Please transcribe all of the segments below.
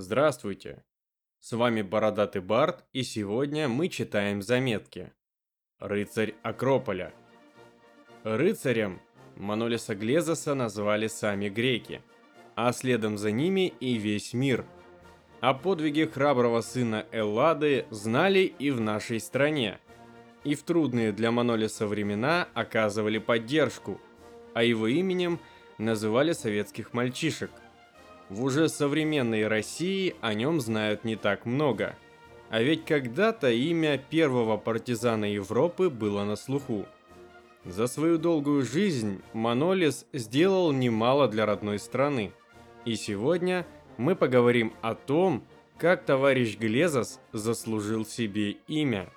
Здравствуйте! С вами Бородатый Бард, и сегодня мы читаем заметки. Рыцарь Акрополя. Рыцарем Манолиса Глезоса назвали сами греки, а следом за ними и весь мир. О подвиге храброго сына Эллады знали и в нашей стране. И в трудные для Манолиса времена оказывали поддержку, а его именем называли советских мальчишек. В уже современной России о нем знают не так много. А ведь когда-то имя первого партизана Европы было на слуху. За свою долгую жизнь Манолис сделал немало для родной страны. И сегодня мы поговорим о том, как товарищ Глезос заслужил себе имя.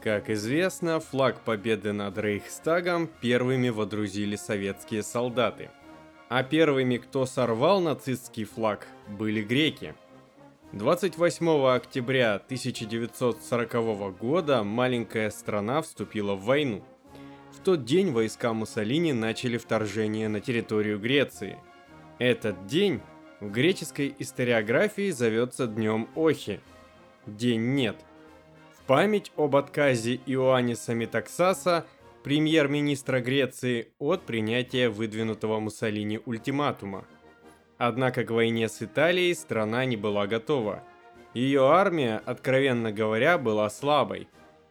Как известно, флаг победы над Рейхстагом первыми водрузили советские солдаты. А первыми, кто сорвал нацистский флаг, были греки. 28 октября 1940 года маленькая страна вступила в войну. В тот день войска Муссолини начали вторжение на территорию Греции. Этот день в греческой историографии зовется Днем Охи. День нет – память об отказе Иоанниса Метаксаса, премьер-министра Греции, от принятия выдвинутого Муссолини ультиматума. Однако к войне с Италией страна не была готова. Ее армия, откровенно говоря, была слабой.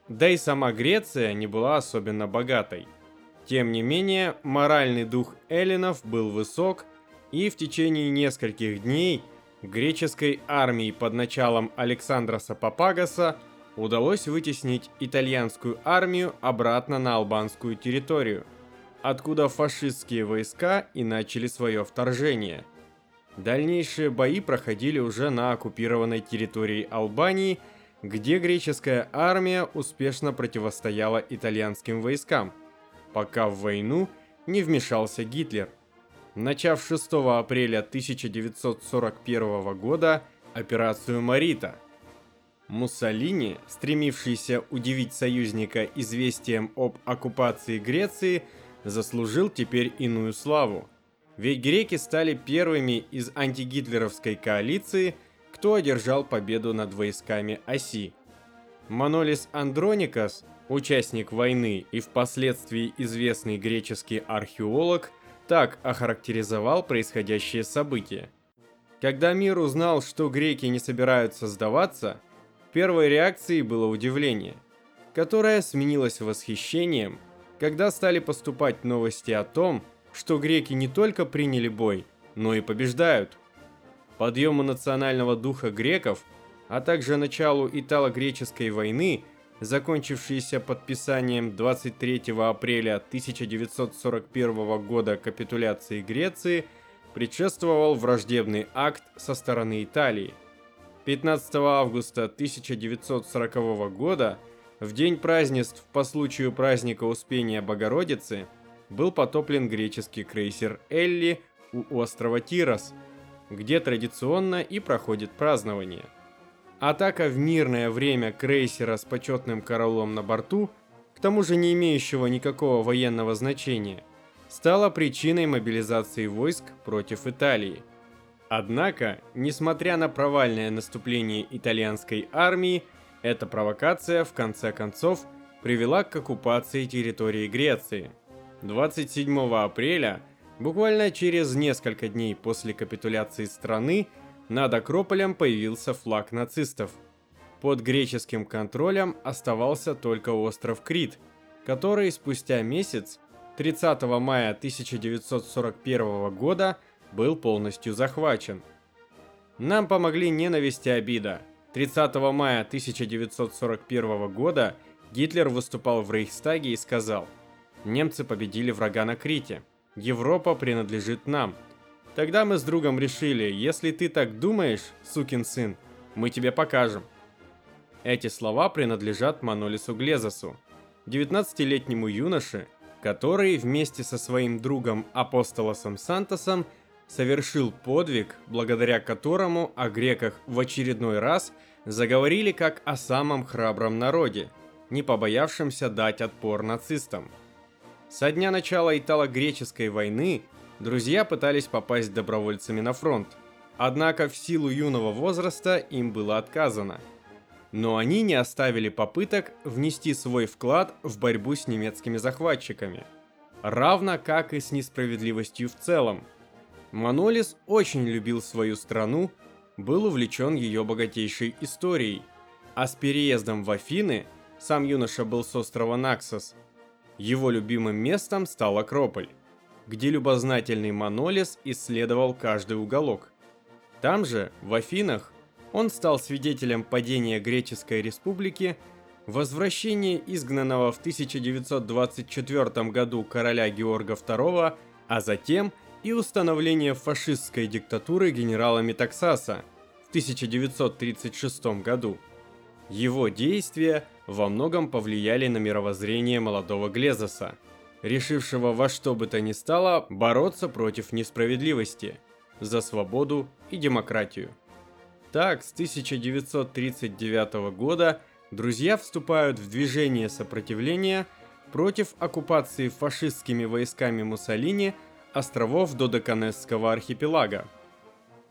Да и сама Греция не была особенно богатой. Тем не менее, моральный дух эллинов был высок, и в течение нескольких дней греческой армии под началом Александроса Папагаса – удалось вытеснить итальянскую армию обратно на албанскую территорию, откуда фашистские войска и начали свое вторжение. Дальнейшие бои проходили уже на оккупированной территории Албании, где греческая армия успешно противостояла итальянским войскам, пока в войну не вмешался Гитлер. Начав 6 апреля 1941 года операцию «Марита», Муссолини, стремившийся удивить союзника известием об оккупации Греции, заслужил теперь иную славу. Ведь греки стали первыми из антигитлеровской коалиции, кто одержал победу над войсками оси. Манолис Андроникас, участник войны и впоследствии известный греческий археолог, так охарактеризовал происходящее событие. Когда мир узнал, что греки не собираются сдаваться – Первой реакцией было удивление, которое сменилось восхищением, когда стали поступать новости о том, что греки не только приняли бой, но и побеждают. Подъему национального духа греков, а также началу итало-греческой войны, закончившейся подписанием 23 апреля 1941 года капитуляции Греции, предшествовал враждебный акт со стороны Италии – 15 августа 1940 года, в день празднеств по случаю праздника Успения Богородицы, был потоплен греческий крейсер «Элли» у острова Тирос, где традиционно и проходит празднование. Атака в мирное время крейсера с почетным королом на борту, к тому же не имеющего никакого военного значения, стала причиной мобилизации войск против Италии – Однако, несмотря на провальное наступление итальянской армии, эта провокация в конце концов привела к оккупации территории Греции. 27 апреля, буквально через несколько дней после капитуляции страны, над Акрополем появился флаг нацистов. Под греческим контролем оставался только остров Крит, который спустя месяц, 30 мая 1941 года, был полностью захвачен. Нам помогли ненависть и обида. 30 мая 1941 года Гитлер выступал в Рейхстаге и сказал «Немцы победили врага на Крите. Европа принадлежит нам». Тогда мы с другом решили, если ты так думаешь, сукин сын, мы тебе покажем. Эти слова принадлежат Манолису Глезосу, 19-летнему юноше, который вместе со своим другом Апостолосом Сантосом – совершил подвиг, благодаря которому о греках в очередной раз заговорили как о самом храбром народе, не побоявшемся дать отпор нацистам. Со дня начала итало-греческой войны друзья пытались попасть добровольцами на фронт, Однако в силу юного возраста им было отказано. Но они не оставили попыток внести свой вклад в борьбу с немецкими захватчиками. Равно как и с несправедливостью в целом. Манолис очень любил свою страну, был увлечен ее богатейшей историей. А с переездом в Афины, сам юноша был с острова Наксос, его любимым местом стал Акрополь, где любознательный Манолис исследовал каждый уголок. Там же, в Афинах, он стал свидетелем падения Греческой Республики, возвращения изгнанного в 1924 году короля Георга II, а затем и установления фашистской диктатуры генерала Метаксаса в 1936 году. Его действия во многом повлияли на мировоззрение молодого Глезоса, решившего во что бы то ни стало бороться против несправедливости, за свободу и демократию. Так, с 1939 года друзья вступают в движение сопротивления против оккупации фашистскими войсками Муссолини островов Додеканесского архипелага.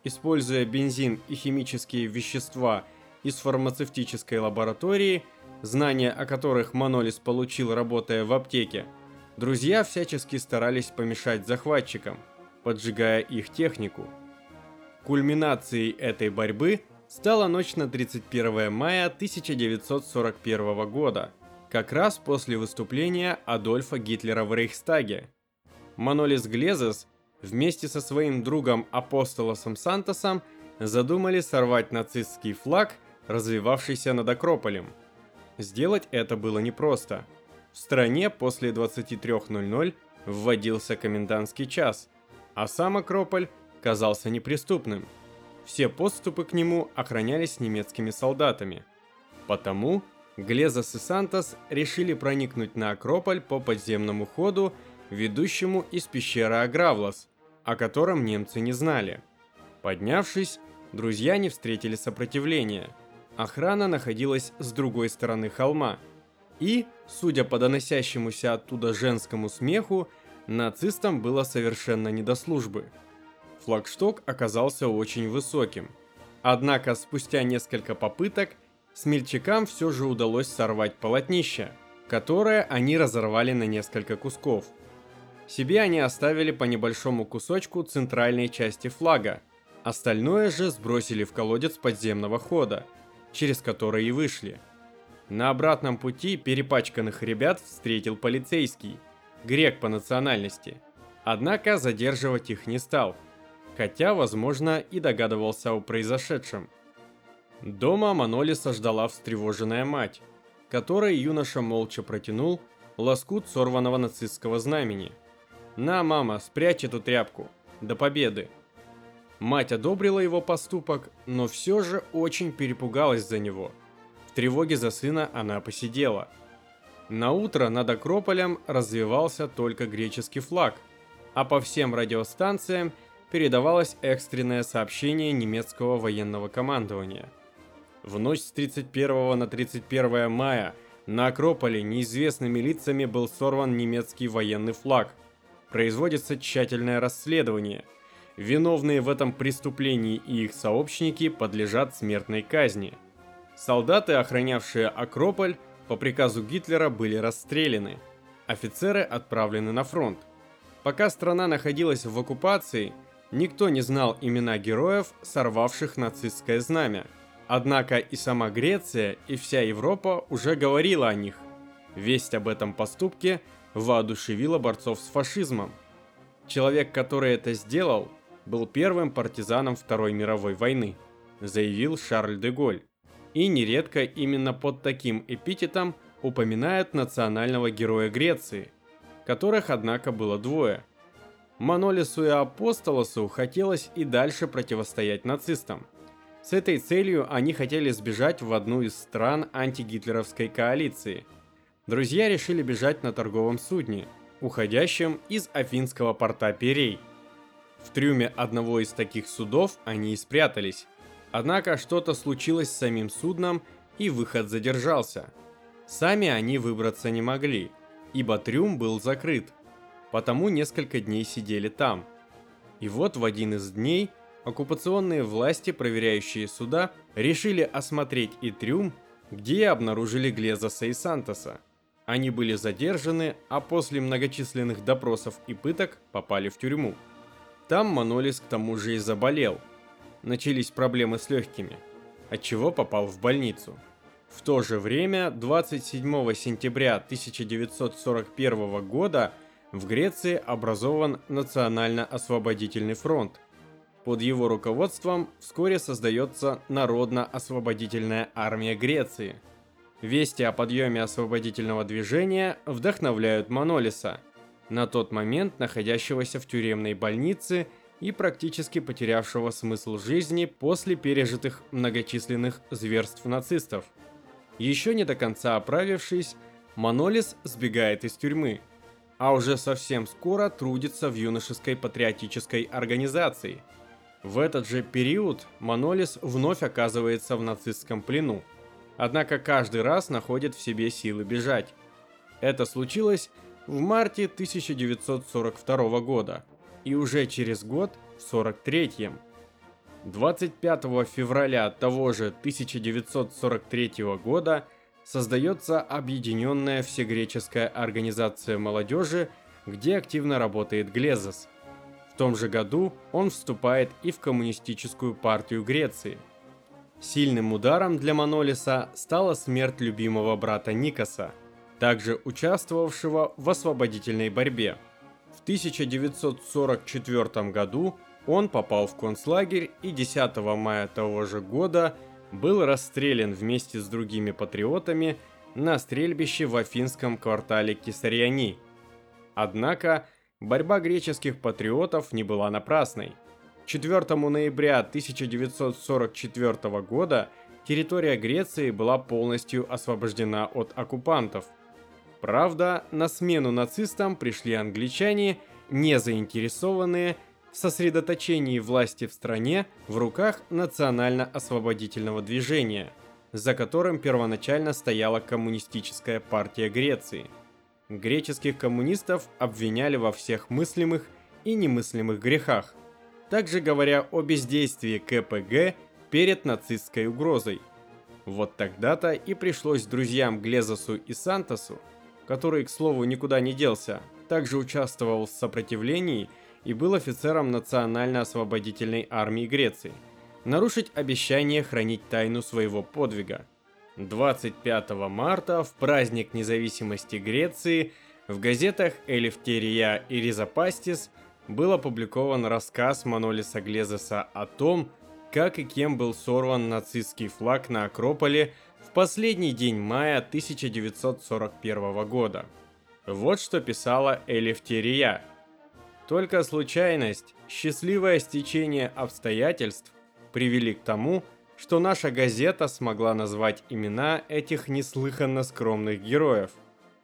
Используя бензин и химические вещества из фармацевтической лаборатории, знания о которых Манолис получил, работая в аптеке, друзья всячески старались помешать захватчикам, поджигая их технику – Кульминацией этой борьбы стала ночь на 31 мая 1941 года, как раз после выступления Адольфа Гитлера в Рейхстаге. Манолис Глезес вместе со своим другом Апостолосом Сантосом задумали сорвать нацистский флаг, развивавшийся над Акрополем. Сделать это было непросто. В стране после 23.00 вводился комендантский час, а сам Акрополь казался неприступным. Все подступы к нему охранялись немецкими солдатами. Потому Глезос и Сантос решили проникнуть на Акрополь по подземному ходу, ведущему из пещеры Агравлос, о котором немцы не знали. Поднявшись, друзья не встретили сопротивления. Охрана находилась с другой стороны холма. И, судя по доносящемуся оттуда женскому смеху, нацистам было совершенно не до службы – флагшток оказался очень высоким. Однако спустя несколько попыток смельчакам все же удалось сорвать полотнище, которое они разорвали на несколько кусков. Себе они оставили по небольшому кусочку центральной части флага, остальное же сбросили в колодец подземного хода, через который и вышли. На обратном пути перепачканных ребят встретил полицейский, грек по национальности, однако задерживать их не стал – хотя, возможно, и догадывался о произошедшем. Дома Манолиса ждала встревоженная мать, которой юноша молча протянул лоскут сорванного нацистского знамени. «На, мама, спрячь эту тряпку. До победы!» Мать одобрила его поступок, но все же очень перепугалась за него. В тревоге за сына она посидела. На утро над Акрополем развивался только греческий флаг, а по всем радиостанциям – передавалось экстренное сообщение немецкого военного командования. В ночь с 31 на 31 мая на Акрополе неизвестными лицами был сорван немецкий военный флаг. Производится тщательное расследование. Виновные в этом преступлении и их сообщники подлежат смертной казни. Солдаты, охранявшие Акрополь, по приказу Гитлера были расстреляны. Офицеры отправлены на фронт. Пока страна находилась в оккупации – Никто не знал имена героев, сорвавших нацистское знамя. Однако и сама Греция, и вся Европа уже говорила о них. Весть об этом поступке воодушевила борцов с фашизмом. Человек, который это сделал, был первым партизаном Второй мировой войны, заявил Шарль де Голь. И нередко именно под таким эпитетом упоминают национального героя Греции, которых, однако, было двое – Манолису и Апостолосу хотелось и дальше противостоять нацистам. С этой целью они хотели сбежать в одну из стран антигитлеровской коалиции. Друзья решили бежать на торговом судне, уходящем из афинского порта Перей. В трюме одного из таких судов они и спрятались. Однако что-то случилось с самим судном, и выход задержался. Сами они выбраться не могли, ибо трюм был закрыт – потому несколько дней сидели там. И вот в один из дней оккупационные власти, проверяющие суда, решили осмотреть и трюм, где обнаружили Глезоса и Сантоса. Они были задержаны, а после многочисленных допросов и пыток попали в тюрьму. Там Манолис к тому же и заболел. Начались проблемы с легкими, отчего попал в больницу. В то же время, 27 сентября 1941 года в Греции образован Национально-освободительный фронт. Под его руководством вскоре создается Народно-освободительная армия Греции. Вести о подъеме освободительного движения вдохновляют Манолиса, на тот момент находящегося в тюремной больнице и практически потерявшего смысл жизни после пережитых многочисленных зверств нацистов – еще не до конца оправившись, Манолис сбегает из тюрьмы, а уже совсем скоро трудится в юношеской патриотической организации. В этот же период Манолис вновь оказывается в нацистском плену, однако каждый раз находит в себе силы бежать. Это случилось в марте 1942 года, и уже через год, в 43-м, 25 февраля того же 1943 года создается Объединенная Всегреческая Организация Молодежи, где активно работает Глезос. В том же году он вступает и в Коммунистическую партию Греции. Сильным ударом для Манолиса стала смерть любимого брата Никоса, также участвовавшего в освободительной борьбе. В 1944 году он попал в концлагерь и 10 мая того же года был расстрелян вместе с другими патриотами на стрельбище в афинском квартале Кисарьяни. Однако борьба греческих патриотов не была напрасной. 4 ноября 1944 года территория Греции была полностью освобождена от оккупантов. Правда, на смену нацистам пришли англичане, не заинтересованные в сосредоточении власти в стране в руках национально-освободительного движения, за которым первоначально стояла коммунистическая партия Греции. Греческих коммунистов обвиняли во всех мыслимых и немыслимых грехах, также говоря о бездействии КПГ перед нацистской угрозой. Вот тогда-то и пришлось друзьям Глезосу и Сантосу, который, к слову, никуда не делся, также участвовал в сопротивлении – и был офицером Национально-освободительной армии Греции, нарушить обещание хранить тайну своего подвига. 25 марта, в праздник независимости Греции, в газетах «Элефтерия» и «Ризапастис» был опубликован рассказ Манолиса Глезеса о том, как и кем был сорван нацистский флаг на Акрополе в последний день мая 1941 года. Вот что писала Элефтерия, только случайность, счастливое стечение обстоятельств привели к тому, что наша газета смогла назвать имена этих неслыханно скромных героев.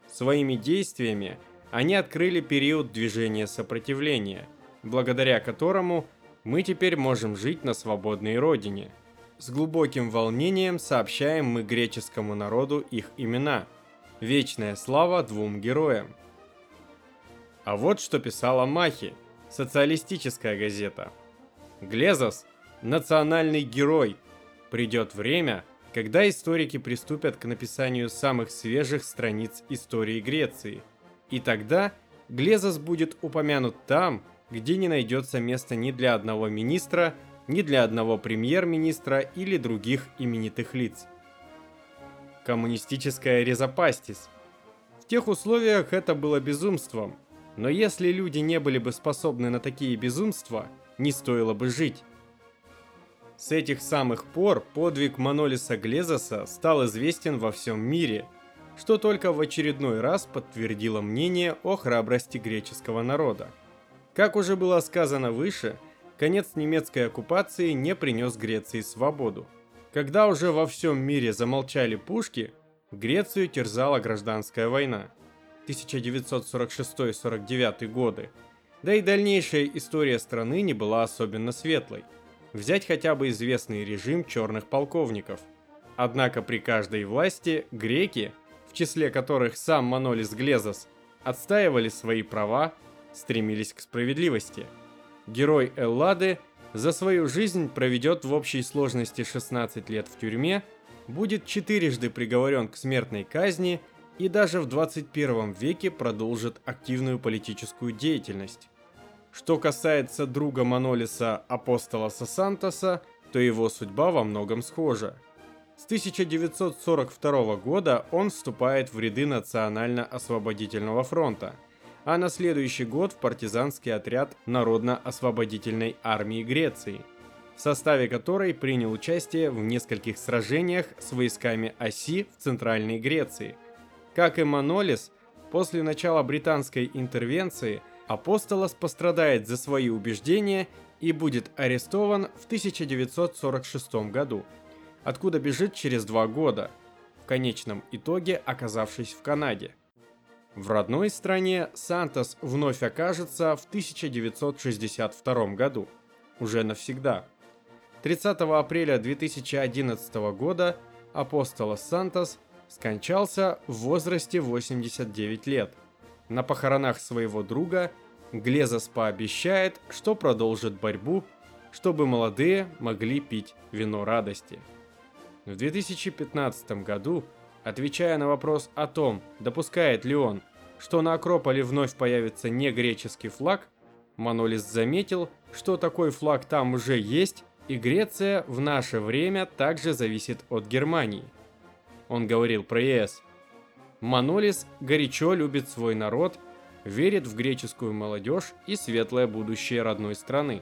Своими действиями они открыли период движения сопротивления, благодаря которому мы теперь можем жить на свободной родине. С глубоким волнением сообщаем мы греческому народу их имена. Вечная слава двум героям – а вот что писала Махи, социалистическая газета. Глезос – национальный герой. Придет время, когда историки приступят к написанию самых свежих страниц истории Греции. И тогда Глезос будет упомянут там, где не найдется места ни для одного министра, ни для одного премьер-министра или других именитых лиц. Коммунистическая резопастис. В тех условиях это было безумством – но если люди не были бы способны на такие безумства, не стоило бы жить. С этих самых пор подвиг Манолиса Глезоса стал известен во всем мире, что только в очередной раз подтвердило мнение о храбрости греческого народа. Как уже было сказано выше, конец немецкой оккупации не принес Греции свободу. Когда уже во всем мире замолчали пушки, Грецию терзала гражданская война – 1946-49 годы. Да и дальнейшая история страны не была особенно светлой. Взять хотя бы известный режим черных полковников. Однако при каждой власти греки, числе которых сам Манолис Глезос, отстаивали свои права, стремились к справедливости. Герой Эллады За свою жизнь проведет в общей сложности 16 лет в тюрьме, будет четырежды приговорен к смертной казни и даже в 21 веке продолжит активную политическую деятельность. Что касается друга Манолиса апостола Сантоса, то его судьба во многом схожа. С 1942 года он вступает в ряды Национально-освободительного фронта, а на следующий год в партизанский отряд Народно-освободительной армии Греции, в составе которой принял участие в нескольких сражениях с войсками оси в Центральной Греции. Как и Манолис, после начала британской интервенции Апостолос пострадает за свои убеждения и будет арестован в 1946 году – откуда бежит через два года, в конечном итоге оказавшись в Канаде. В родной стране Сантос вновь окажется в 1962 году, уже навсегда. 30 апреля 2011 года Апостолос Сантос скончался в возрасте 89 лет. На похоронах своего друга Глезос пообещает, что продолжит борьбу, чтобы молодые могли пить вино радости. В 2015 году, отвечая на вопрос о том, допускает ли он, что на Акрополе вновь появится не греческий флаг, Манолис заметил, что такой флаг там уже есть, и Греция в наше время также зависит от Германии. Он говорил про ЕС. Манолис горячо любит свой народ, верит в греческую молодежь и светлое будущее родной страны,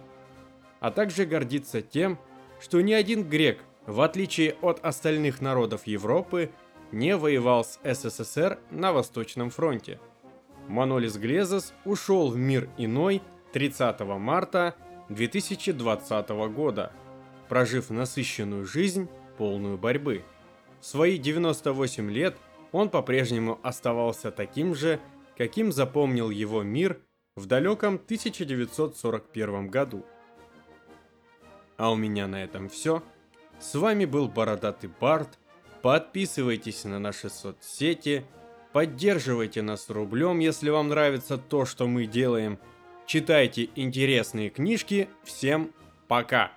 а также гордится тем, что ни один грек в отличие от остальных народов Европы, не воевал с СССР на Восточном фронте. Манолис Глезос ушел в мир иной 30 марта 2020 года, прожив насыщенную жизнь, полную борьбы. В свои 98 лет он по-прежнему оставался таким же, каким запомнил его мир в далеком 1941 году. А у меня на этом все. С вами был Бородатый Барт. Подписывайтесь на наши соцсети. Поддерживайте нас рублем, если вам нравится то, что мы делаем. Читайте интересные книжки. Всем пока!